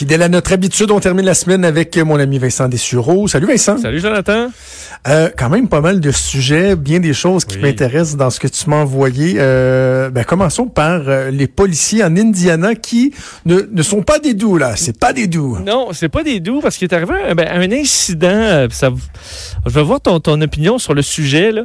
Fidèle à notre habitude, on termine la semaine avec mon ami Vincent Dessureau. Salut Vincent. Salut Jonathan. Euh, quand même pas mal de sujets, bien des choses qui Oui. m'intéressent dans ce que tu m'as envoyé. Euh, ben, commençons par euh, les policiers en Indiana qui ne, ne sont pas des doux, là. C'est pas des doux. Non, c'est pas des doux parce qu'il est arrivé un, ben, un incident. Ça, je veux voir ton, ton opinion sur le sujet. Là.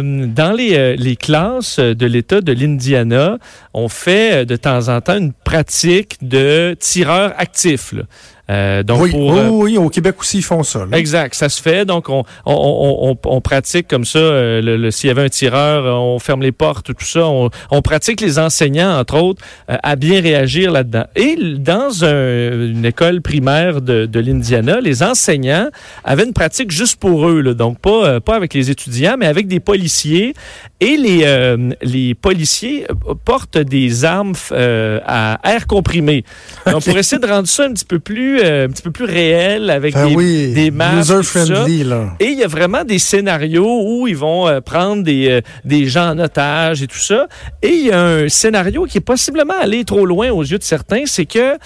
Dans les, les classes de l'État de l'Indiana, on fait de temps en temps une pratique de tireur actif. Là. Euh, donc oui, pour, oui, euh, oui, au Québec aussi, ils font ça. là. Exact, ça se fait. Donc, on, on, on, on, on pratique comme ça. euh, le- le- S'il y avait un tireur, euh, on ferme les portes, tout ça. On, on pratique les enseignants, entre autres, euh, à bien réagir là-dedans. Et dans un- une école primaire de, de l'Indiana, les enseignants avaient une pratique juste pour eux. Là. Donc, pas, pas avec les étudiants, mais avec des policiers. Et les, euh, les policiers portent des armes euh, à air comprimé. Donc, pour essayer de rendre ça un petit peu plus, euh, un petit peu plus réel avec Ben des, oui, des masques, tout ça. là. Et il y a vraiment des scénarios où ils vont euh, prendre des, euh, des gens en otage et tout ça. Et il y a un scénario qui est possiblement allé trop loin aux yeux de certains, c'est que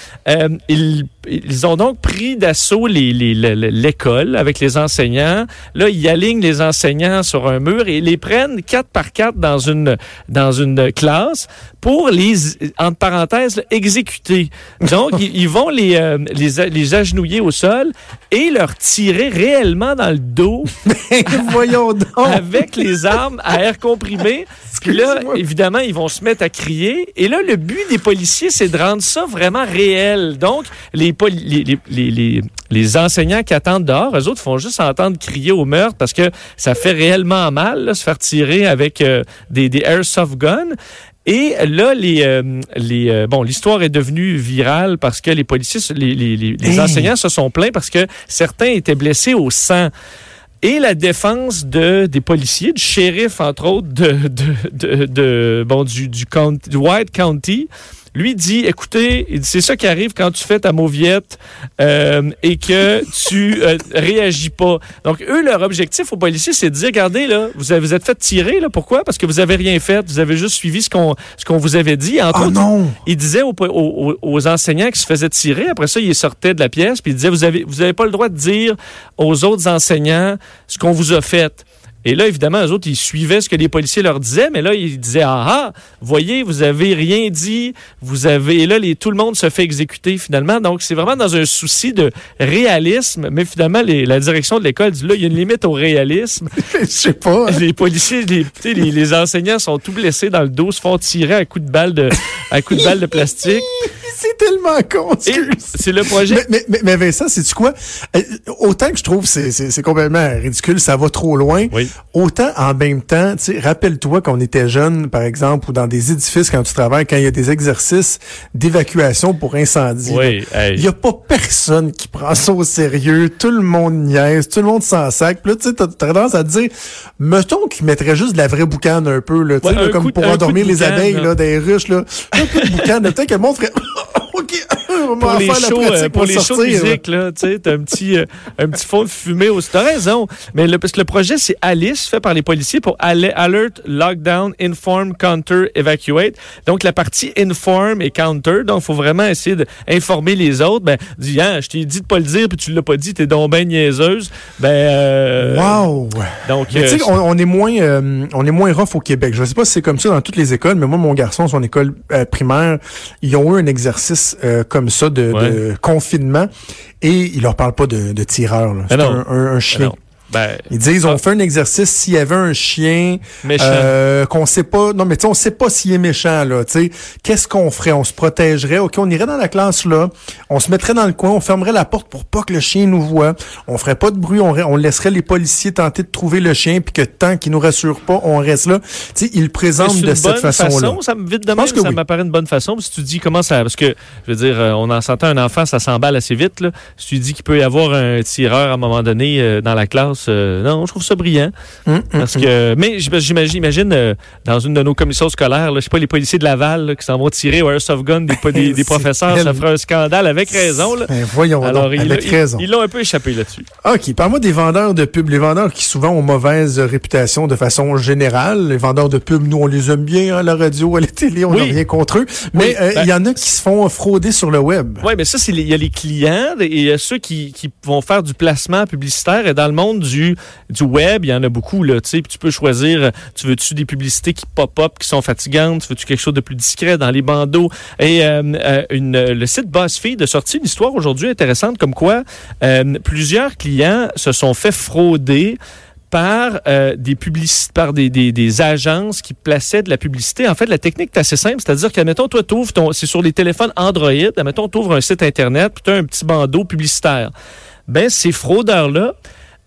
ils, ils ont donc pris d'assaut l'école avec les enseignants. Là, ils alignent les enseignants sur un mur et les prennent quatre par quatre dans une dans une classe pour les entre parenthèses exécuter. Donc ils, ils vont les, euh, les les agenouiller au sol et leur tirer réellement dans le dos Voyons donc. avec les armes à air comprimé. Puis là, évidemment, ils vont se mettre à crier. Et là, le but des policiers, c'est de rendre ça vraiment réel. Donc, les, les, les, les, les- les enseignants qui attendent dehors, eux autres font juste entendre crier au meurtre parce que ça fait réellement mal, là, se faire tirer avec euh, des, des airsoft guns. Et là, les, euh, les euh, bon, l'histoire est devenue virale parce que les policiers, les, les, les, les Hey. enseignants se sont plaints parce que certains étaient blessés au sang. Et la défense de, des policiers, du shérif, entre autres, de, de, de, de- bon, du, du, county- du White County, lui dit, écoutez, c'est ça qui arrive quand tu fais ta mauviette euh, et que tu euh, réagis pas. Donc, eux, leur objectif aux policiers, c'est de dire, regardez, là, vous, avez, vous êtes fait tirer, là, pourquoi? Parce que vous avez rien fait, vous avez juste suivi ce qu'on ce qu'on vous avait dit. Entre Oh autres, non. il disait aux, aux- aux enseignants qui se faisaient tirer, après ça, il sortait de la pièce, puis il disait, vous avez, vous avez pas le droit de dire aux autres enseignants ce qu'on vous a fait. Et là, évidemment, eux autres, ils suivaient ce que les policiers leur disaient, mais là, ils disaient, ah ah, voyez, vous avez rien dit, vous avez, et là, les, tout le monde se fait exécuter finalement. Donc, c'est vraiment dans un souci de réalisme, mais finalement, les- la direction de l'école dit, là, il y a une limite au réalisme. Je sais pas. Les policiers, les, tu les, les enseignants sont tout blessés dans le dos, se font tirer à coups de balle de, à coups de balle de plastique. C'est tellement con. C'est le projet. Mais, mais, mais, Vincent, c'est-tu quoi? Euh, autant que je trouve c'est c'est c'est complètement ridicule, ça va trop loin. Oui. Autant en même temps, rappelle-toi qu'on était jeune, par exemple, ou dans des édifices quand tu travailles, quand il y a des exercices d'évacuation pour incendie. Oui, là. hey. Il y a pas personne qui prend ça au sérieux. Tout le monde niaise, tout le monde s'en sac. Puis là, tu sais, tendance à te dire, mettons qu'ils mettraient juste de la vraie boucane un peu, là, tu sais, Ouais, là, un comme coup pour endormir les boucan, abeilles, là. des ruches, là. Un coup de boucan, là, peut-être que le monde ferait, OK, on va pour les shows, euh, pour les shows de sortir, là, tu sais, t'as un petit, euh, un petit fond de fumée au T'as raison. Mais le, parce que le projet, c'est Alice, fait par les policiers pour Al- Alert, Lockdown, Inform, Counter, Evacuate. Donc, la partie Inform et Counter. Donc, il faut vraiment essayer d'informer les autres. Ben, dis, hein, je t'ai dit de pas le dire, puis tu l'as pas dit, t'es donc ben niaiseuse. Ben, euh, Wow! Donc, Mais tu euh, sais, on, on est moins, euh, on est moins rough au Québec. Je sais pas si c'est comme ça dans toutes les écoles, mais moi, mon garçon, son école euh, primaire, ils ont eu un exercice euh, comme ça de, Ouais. de confinement et ils leur parlent pas de, de tireur. C'est un, non. un- un chien. Ben, Ils disent, on Ah. fait un exercice s'il y avait un chien méchant. euh, qu'on sait pas. Non, mais tu sais, on sait pas s'il est méchant là. Tu sais, qu'est-ce qu'on ferait? On se protégerait? Ok, on irait dans la classe là. On se mettrait dans le coin. On fermerait la porte pour pas que le chien nous voit. On ferait pas de bruit. On, laisserait les policiers tenter de trouver le chien, puis que tant qu'ils nous rassurent pas, on reste là. Tu sais, ils le présentent de cette façon-là. façon, ça me vite de même, que ça oui. m'apparaît une bonne façon. Si tu dis comment ça, parce que je veux dire, euh, on en sentait un enfant, ça s'emballe assez vite. Là. Si tu dis qu'il peut y avoir un tireur à un moment donné euh, dans la classe, pense, euh, non, je trouve ça brillant. Hum, hum, Parce hum. que, mais j'imagine, euh, dans une de nos commissions scolaires, là, je sais pas, les policiers de Laval là, qui s'en vont tirer au airsoft gun des, professeurs, ça ferait un scandale avec raison. Là. Ben, voyons Alors, donc, avec raison. ils l'ont un peu échappé là-dessus. OK, parle-moi des vendeurs de pub. Les vendeurs qui souvent ont mauvaise réputation de façon générale. Les vendeurs de pub, nous, on les aime bien à la radio, à la télé, on n'a Oui. rien contre eux. Mais Oui, euh, il ben- y en a qui se font frauder sur le web. Oui, mais ça, il y a les clients et il y a ceux qui, qui vont faire du placement publicitaire. Et dans le monde du, du web, il y en a beaucoup. Là, tu sais, tu peux choisir, euh, tu veux-tu des publicités qui pop-up, qui sont fatigantes, tu veux-tu quelque chose de plus discret dans les bandeaux? Et euh, euh, le site BuzzFeed a sorti une histoire aujourd'hui intéressante comme quoi plusieurs clients se sont fait frauder par des publicités, par des, des, agences qui plaçaient de la publicité. En fait, la technique est assez simple, c'est-à-dire que, admettons, toi, t'ouvres ton, c'est sur les téléphones Android, admettons, t'ouvres un site Internet, puis tu as un petit bandeau publicitaire. Ben, ces fraudeurs-là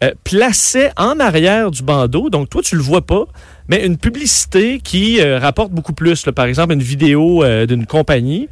euh, plaçaient en arrière du bandeau, donc toi, tu le vois pas, mais une publicité qui euh, rapporte beaucoup plus, par exemple, une vidéo euh, d'une compagnie.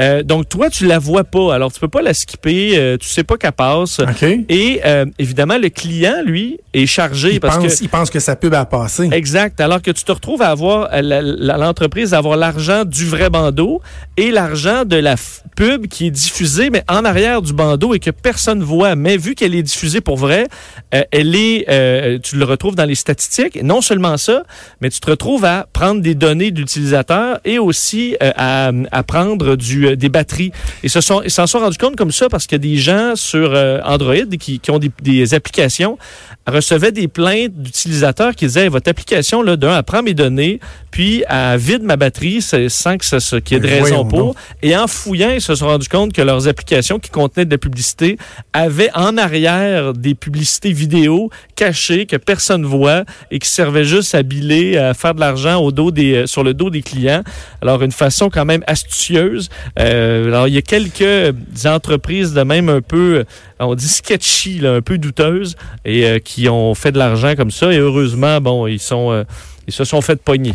Euh, donc, toi, tu la vois pas. Alors, tu peux pas la skipper. euh, tu sais pas qu'elle passe. OK? Et euh, évidemment, le client, lui, est chargé parce pensent, que ils pensent que sa pub a passé. Exact. Alors que tu te retrouves à avoir l'entreprise à avoir l'argent du vrai bandeau et l'argent de la pub qui est diffusée mais en arrière du bandeau et que personne voit. Mais vu qu'elle est diffusée pour vrai, euh, elle est, euh, tu le retrouves dans les statistiques. Et non seulement ça, mais tu te retrouves à prendre des données d'utilisateurs et aussi euh, à, à prendre du, euh, des batteries. Et se sont, ils s'en sont rendus compte comme ça parce que des gens sur euh, Android qui, qui ont des, des applications recevaient des plaintes d'utilisateurs qui disaient votre application là d'un elle prend mes données puis elle vide ma batterie c'est- sans que ce qu'il y ait de raison pour. et en fouillant ils se sont rendus compte que leurs applications qui contenaient de la publicité avaient en arrière des publicités vidéo cachées que personne voit et qui servaient juste à biler à faire de l'argent au dos des euh, sur le dos des clients. Alors une façon quand même astucieuse Euh, alors il y a quelques entreprises de même un peu euh, on dit sketchy là, un peu douteuses et euh, qui ont fait de l'argent comme ça et heureusement bon ils sont ils se sont fait pogner.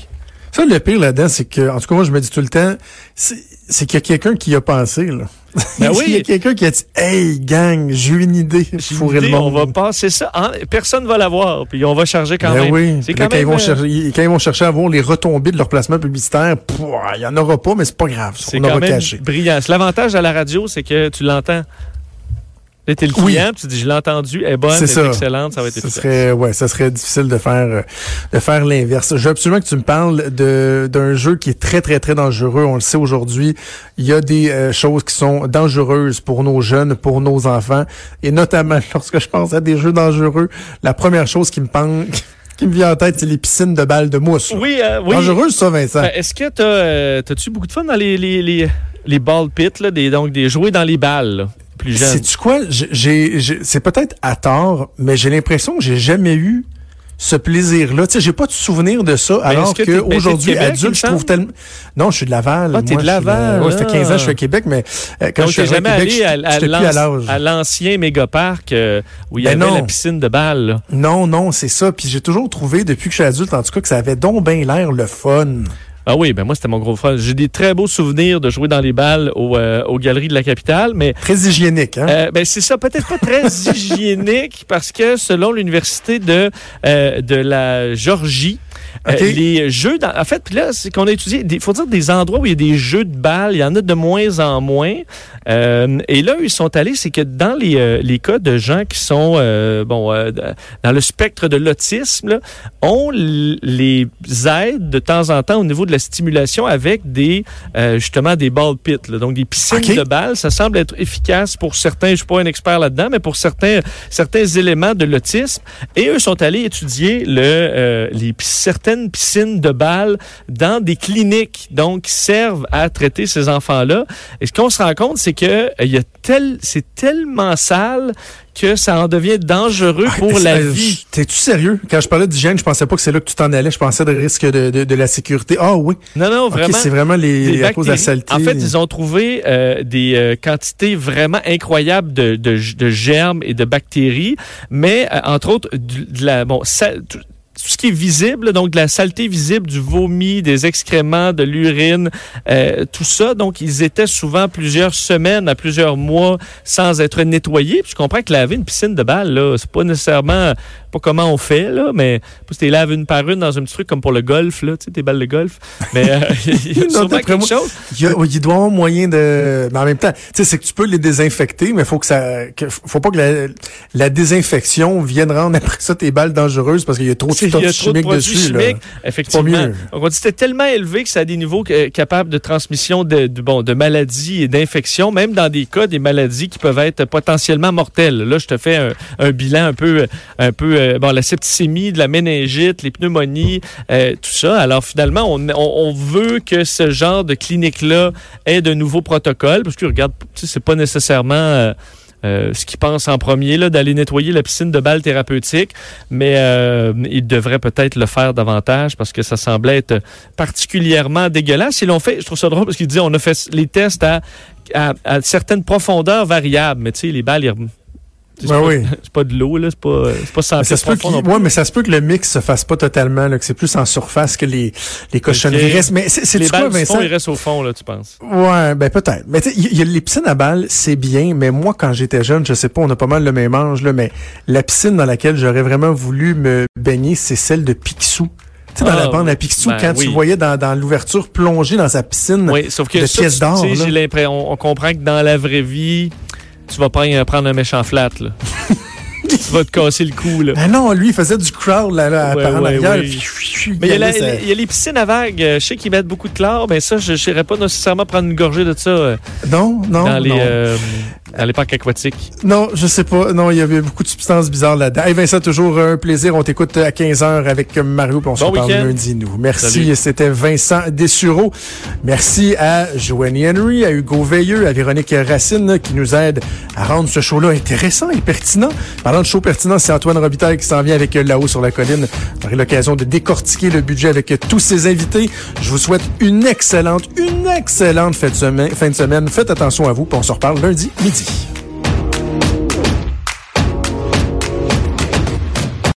Ça, le pire là-dedans, c'est que, en tout cas, moi, je me dis tout le temps, c'est qu'il y a quelqu'un qui y a pensé, là. Ben oui. Il y a quelqu'un qui a dit, hey, gang, j'ai une idée. Une Fourrer le idée, on monde. va passer ça. en- personne va l'avoir, puis on va charger quand Ben même. oui. Quand quand, ils même, vont euh, chercher, ils- quand ils vont chercher à voir les retombées de leur placement publicitaire, il y en aura pas, mais c'est pas grave. C'est On quand aura même caché. brillant. L'avantage à la radio, c'est que tu l'entends. Là, t'es le Oui. client, puis tu dis, je l'ai entendu, elle est bonne, C'est elle est ça. excellente, ça va être Ce efficace. serait, ouais, ça serait difficile de faire, euh, de faire l'inverse. Je veux absolument que tu me parles de, d'un jeu qui est très, très, très dangereux. On le sait aujourd'hui. Il y a des euh, choses qui sont dangereuses pour nos jeunes, pour nos enfants. Et notamment, lorsque je pense à des jeux dangereux, la première chose qui me pense, qui me vient en tête, c'est les piscines de balles de mousse. Oui, euh, oui. Dangereuse, ça, Vincent? Ben, Est-ce que t'as, euh, t'as-tu beaucoup de fun dans les, les, les, les ball pits, là, des, donc des jouer dans les balles, là, plus jeunes? Sais-tu quoi? J'ai- c'est peut-être à tort, mais j'ai l'impression que j'ai jamais eu ce plaisir-là. Tu sais, j'ai pas de souvenir de ça, alors est-ce que que, ben, aujourd'hui, adulte, je trouve tellement... Non, je suis de Laval. Ah, t'es Moi, de je Laval, Ouais, ça fait 15 ans, je suis ah. à Québec, mais euh, quand Donc, je suis jamais à Québec, allé à, à l'ancien mégaparc euh, où il y Ben avait non. la piscine de balles. là? Non, non, c'est ça. Puis j'ai toujours trouvé, depuis que je suis adulte, en tout cas, que ça avait donc bien l'air le fun. Ah oui, ben moi, c'était mon gros frère. J'ai des très beaux souvenirs de jouer dans les balles au, euh, aux galeries de la capitale, mais Très hygiénique, hein? Euh, ben c'est ça, peut-être pas très hygiénique parce que selon l'université de euh, de la Georgie, euh, les jeux, dans, en fait, puis là, c'est qu'on a étudié, il faut dire des endroits où il y a des jeux de balles, il y en a de moins en moins. Euh, et là, ils sont allés, c'est que dans les, euh, les cas de gens qui sont euh, bon euh, dans le spectre de l'autisme, là, on les aide de temps en temps au niveau de la stimulation avec des euh, justement des ball pits, là, donc des piscines de balles. Ça semble être efficace pour certains. Je suis pas un expert là-dedans, mais pour certains certains éléments de l'autisme. Et eux sont allés étudier le euh, les pi- certaines piscines de balles dans des cliniques, donc qui servent à traiter ces enfants-là. Et ce qu'on se rend compte, c'est que euh, il y a tel c'est tellement sale que ça en devient dangereux pour Ah, la vie. T'es-tu sérieux? Quand je parlais d'hygiène, je pensais pas que c'est là que tu t'en allais. Je pensais de risque de, de, de la sécurité. Ah oui. Non, non, vraiment. c'est vraiment les, à cause de la saleté. En fait, ils ont trouvé euh, des euh, quantités vraiment incroyables de, de, germes et de bactéries, mais euh, entre autres, de la, bon, ça, tout- ce qui est visible, donc de la saleté visible, du vomi, des excréments, de l'urine, euh, tout ça. Donc, ils étaient souvent plusieurs semaines à plusieurs mois sans être nettoyés. Puis je comprends que laver une piscine de balle, là, c'est pas nécessairement pas comment on fait, là, mais tu les laves une par une dans un petit truc comme pour le golf, là, tu sais, tes balles de golf. Mais euh, il y a sûrement quelque moi, chose. Il, y a- il doit y avoir moyen de. Mais en même temps, tu sais, c'est que tu peux les désinfecter, mais faut que ça. que- faut pas que la, la désinfection vienne rendre après ça tes balles dangereuses parce qu'il y a trop de Il y a stuff trop de chimique produits dessus. là. chimiques, effectivement. on dit que c'était tellement élevé que ça a des niveaux euh, capables de transmission de, de, bon, de maladies et d'infections, même dans des cas des maladies qui peuvent être potentiellement mortelles. Là, je te fais un, un bilan un peu, un peu, euh, bon, la septicémie, de la méningite, les pneumonies, euh, tout ça. Alors finalement, on, on, veut que ce genre de clinique-là ait de nouveaux protocoles, parce que regarde, c'est pas nécessairement euh, ce qu'ils pensent en premier, là, d'aller nettoyer la piscine de balles thérapeutiques, mais ils devraient peut-être le faire davantage parce que ça semblait être particulièrement dégueulasse. Ils l'ont fait, je trouve ça drôle parce qu'ils disent on a fait les tests à, à, certaines profondeurs variables, mais tu sais, les balles, ils c'est Ben pas, oui. c'est pas de l'eau, là, c'est pas, c'est pas 100 Mais ça, se peut ouais, mais ça se peut que le mix se fasse pas totalement, là, que c'est plus en surface que les, les cochonneries restent. Mais c'est c'est les du quoi, balles du Vincent? fond, ils restent au fond, là, tu penses? Ouais, ben peut-être. Mais tu sais, il y, a les piscines à balles, c'est bien, mais moi, quand j'étais jeune, je sais pas, on a pas mal le même âge, là, mais la piscine dans laquelle j'aurais vraiment voulu me baigner, c'est celle de Picsou. Tu sais, dans Ah, la bande à Picsou, ben quand oui. tu voyais dans, dans l'ouverture plonger dans sa piscine. Oui, sauf que de ça, pièces d'or, tu sais, là. j'ai l'impression, on, on comprend que dans la vraie vie, tu vas prendre un méchant flat, là. tu vas te casser le cou, là. Ah non, lui, il faisait du crawl là, là, Ouais, par en arrière. puis, Mais il y, a la- allait, ça- il y a les piscines à vagues. euh, Je sais qu'ils mettent beaucoup de chlore, mais ça, je n'irais pas nécessairement prendre une gorgée de ça euh, Non, non, dans, les, non. euh, dans les parcs aquatiques. Non, je sais pas. Non, il y avait beaucoup de substances bizarres là-dedans. Hey Vincent, toujours un plaisir. On t'écoute à 15h avec Mario, puis on se Bon reparle week-end. lundi, nous. Merci. C'était Vincent Dessureau. Merci à Joanie Henry, à Hugo Veilleux, à Véronique Racine, qui nous aide à rendre ce show-là intéressant et pertinent. Parlant de show pertinent, c'est Antoine Robitaille qui s'en vient avec Là-haut sur la colline. J'aurai l'occasion de décortiquer le budget avec tous ses invités. Je vous souhaite une excellente, une excellente fin de semaine. Fin de semaine. Faites attention à vous, puis on se reparle lundi midi. Lundi.